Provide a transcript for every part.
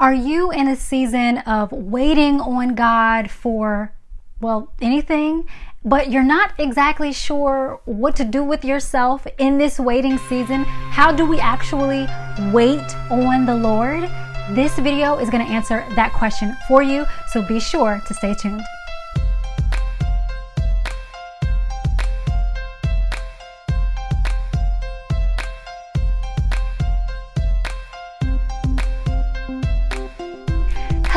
Are you in a season of waiting on God for, well, anything? But you're not exactly sure what to do with yourself in this waiting season. How do we actually wait on the Lord? This video is going to answer that question for you, so be sure to stay tuned.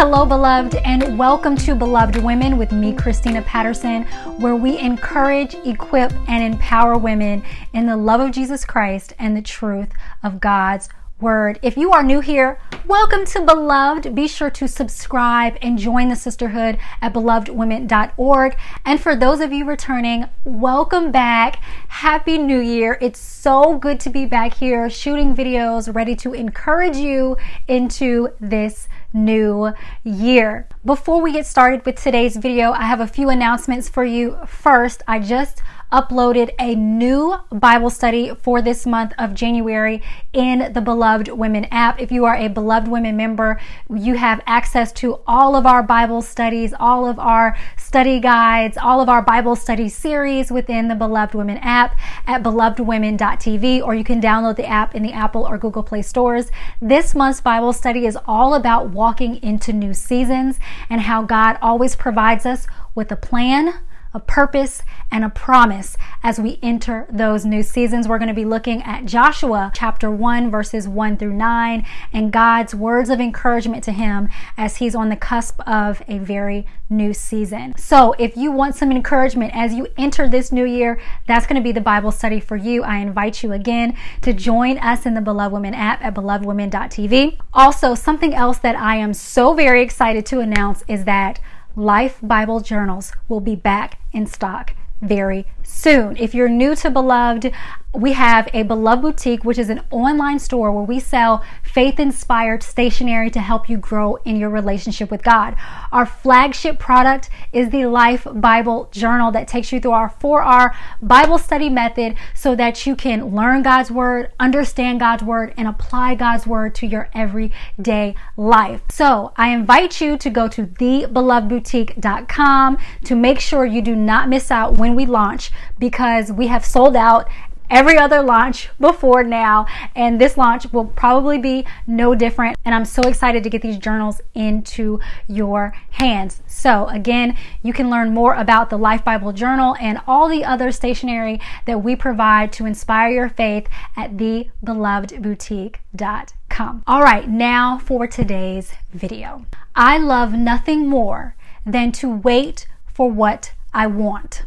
Hello, beloved, and welcome to Beloved Women with me, Christina Patterson, where we encourage, equip, and empower women in the love of Jesus Christ and the truth of God's Word. If you are new here, welcome to Beloved. Be sure to subscribe and join the sisterhood at belovedwomen.org. And for those of you returning, welcome back. Happy New Year. It's so good to be back here shooting videos, ready to encourage you into this new year. Before we get started with today's video, I have a few announcements for you. First, I just uploaded a new Bible study for this month of January in the Beloved Women app. If you are a Beloved Women member, you have access to all of our Bible studies, all of our study guides, all of our Bible study series within the Beloved Women app at belovedwomen.tv, or you can download the app in the Apple or Google Play stores. This month's Bible study is all about walking into new seasons and how God always provides us with a plan a purpose, and a promise as we enter those new seasons. We're going to be looking at Joshua chapter 1, verses 1 through 9, and God's words of encouragement to him as he's on the cusp of a very new season. So, if you want some encouragement as you enter this new year, that's going to be the Bible study for you. I invite you again to join us in the Beloved Women app at belovedwomen.tv. Also, something else that I am so very excited to announce is that Life Bible Journals will be back in stock very soon. If you're new to Beloved, we have a Beloved Boutique, which is an online store where we sell faith inspired stationery to help you grow in your relationship with God. Our flagship product is the Life Bible Journal that takes you through our 4R Bible study method so that you can learn God's Word, understand God's Word, and apply God's Word to your everyday life. So I invite you to go to thebelovedboutique.com to make sure you do not miss out when we launch because we have sold out every other launch before now, and this launch will probably be no different. And I'm so excited to get these journals into your hands. So, again, you can learn more about the Life Bible Journal and all the other stationery that we provide to inspire your faith at thebelovedboutique.com. All right, now for today's video. I love nothing more than to wait for what I want,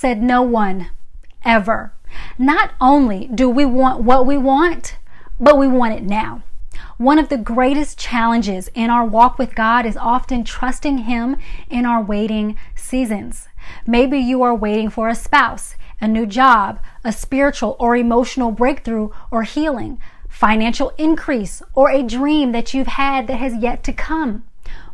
said no one ever. Not only do we want what we want, but we want it now. One of the greatest challenges in our walk with God is often trusting Him in our waiting seasons. Maybe you are waiting for a spouse, a new job, a spiritual or emotional breakthrough or healing, financial increase, or a dream that you've had that has yet to come.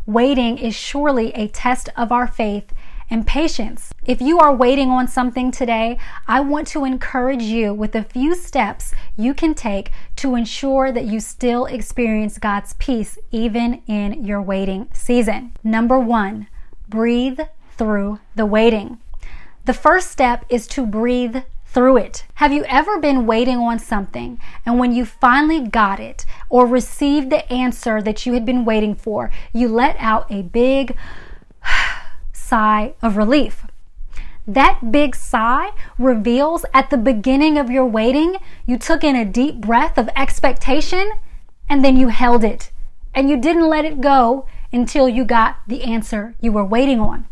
Waiting is surely a test of our faith and patience. If you are waiting on something today, I want to encourage you with a few steps you can take to ensure that you still experience God's peace even in your waiting season. Number one, breathe through the waiting. The first step is to breathe through it. Have you ever been waiting on something and when you finally got it or received the answer that you had been waiting for, you let out a big sigh of relief. That big sigh reveals at the beginning of your waiting, you took in a deep breath of expectation and then you held it and you didn't let it go until you got the answer you were waiting on.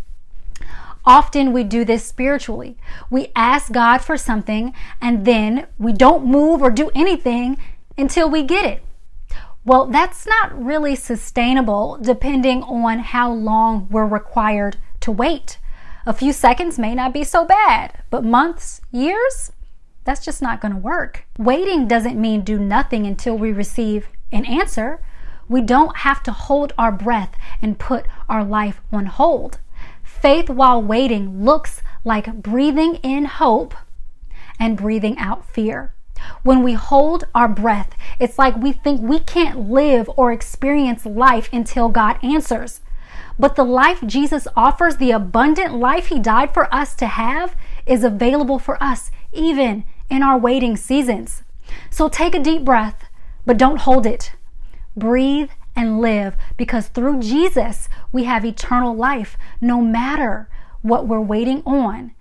Often we do this spiritually. We ask God for something and then we don't move or do anything until we get it. Well, that's not really sustainable depending on how long we're required to wait. A few seconds may not be so bad, but months, years, that's just not going to work. Waiting doesn't mean do nothing until we receive an answer. We don't have to hold our breath and put our life on hold. Faith while waiting looks like breathing in hope and breathing out fear. When we hold our breath, it's like we think we can't live or experience life until God answers. But the life Jesus offers, the abundant life He died for us to have, is available for us even in our waiting seasons. So take a deep breath, but don't hold it. Breathe and live because through Jesus we have eternal life no matter what we're waiting on,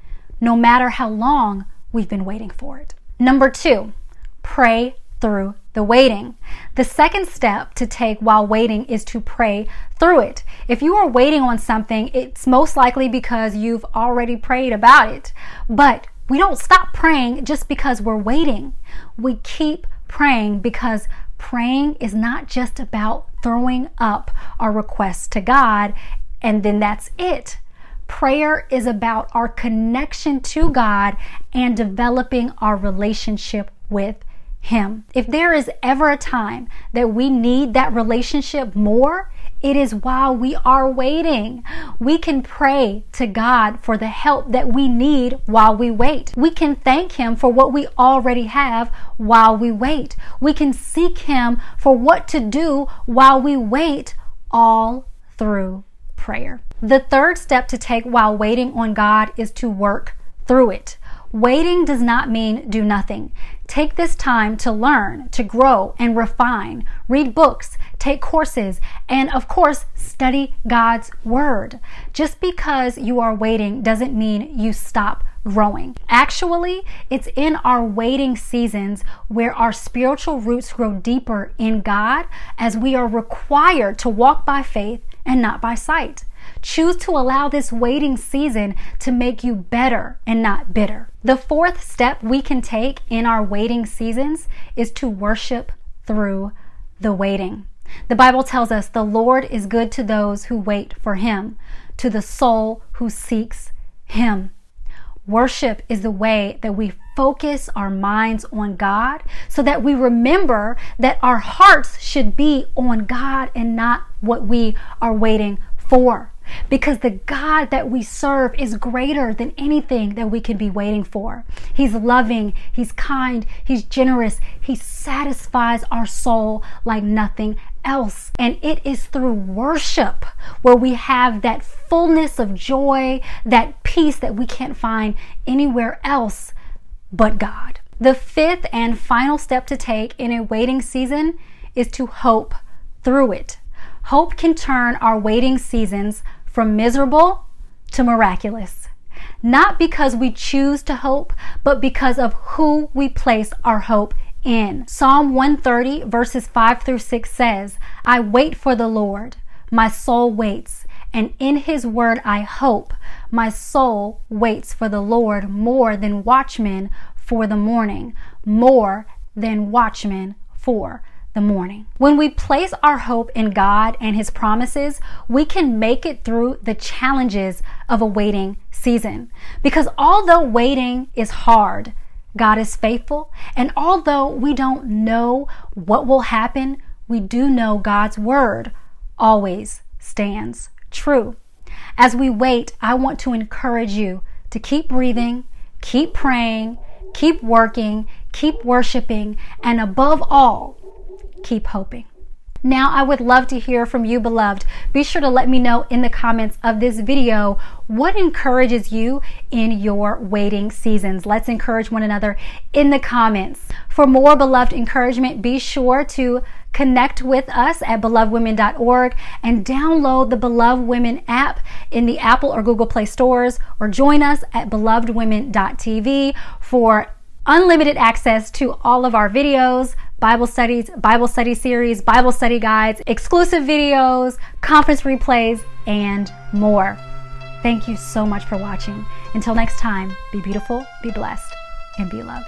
no matter how long we've been waiting for it. Number two, pray through the waiting. The second step to take while waiting is to pray through it. If you are waiting on something, it's most likely because you've already prayed about it. But we don't stop praying just because we're waiting. We keep praying because praying is not just about throwing up our requests to God and then that's it. Prayer is about our connection to God and developing our relationship with Him. If there is ever a time that we need that relationship more, it is while we are waiting. We can pray to God for the help that we need while we wait. We can thank Him for what we already have while we wait. We can seek Him for what to do while we wait, all through prayer. The third step to take while waiting on God is to work through it. Waiting does not mean do nothing. Take this time to learn, to grow, and refine. Read books, take courses, and of course, study God's Word. Just because you are waiting doesn't mean you stop growing. Actually, it's in our waiting seasons where our spiritual roots grow deeper in God as we are required to walk by faith and not by sight. Choose to allow this waiting season to make you better and not bitter. The fourth step we can take in our waiting seasons is to worship through the waiting. The Bible tells us the Lord is good to those who wait for him, to the soul who seeks him. Worship is the way that we focus our minds on God so that we remember that our hearts should be on God and not what we are waiting for because the God that we serve is greater than anything that we can be waiting for. He's loving, He's kind, He's generous, He satisfies our soul like nothing else. And it is through worship where we have that fullness of joy, that peace that we can't find anywhere else but God. The fifth and final step to take in a waiting season is to hope through it. Hope can turn our waiting seasons from miserable to miraculous. Not because we choose to hope, but because of who we place our hope in. Psalm 130, verses 5 through 6 says, I wait for the Lord, my soul waits, and in his word I hope. My soul waits for the Lord more than watchmen for the morning, more than watchmen for the morning. When we place our hope in God and His promises, we can make it through the challenges of a waiting season. Because although waiting is hard, God is faithful. And although we don't know what will happen, we do know God's word always stands true. As we wait, I want to encourage you to keep breathing, keep praying, keep working, keep worshiping, and above all, keep hoping. Now, I would love to hear from you, beloved. Be sure to let me know in the comments of this video what encourages you in your waiting seasons. Let's encourage one another in the comments. For more beloved encouragement, be sure to connect with us at belovedwomen.org and download the Beloved Women app in the Apple or Google Play stores or join us at belovedwomen.tv for unlimited access to all of our videos, Bible studies, Bible study series, Bible study guides, exclusive videos, conference replays, and more. Thank you so much for watching. Until next time, be beautiful, be blessed, and be loved.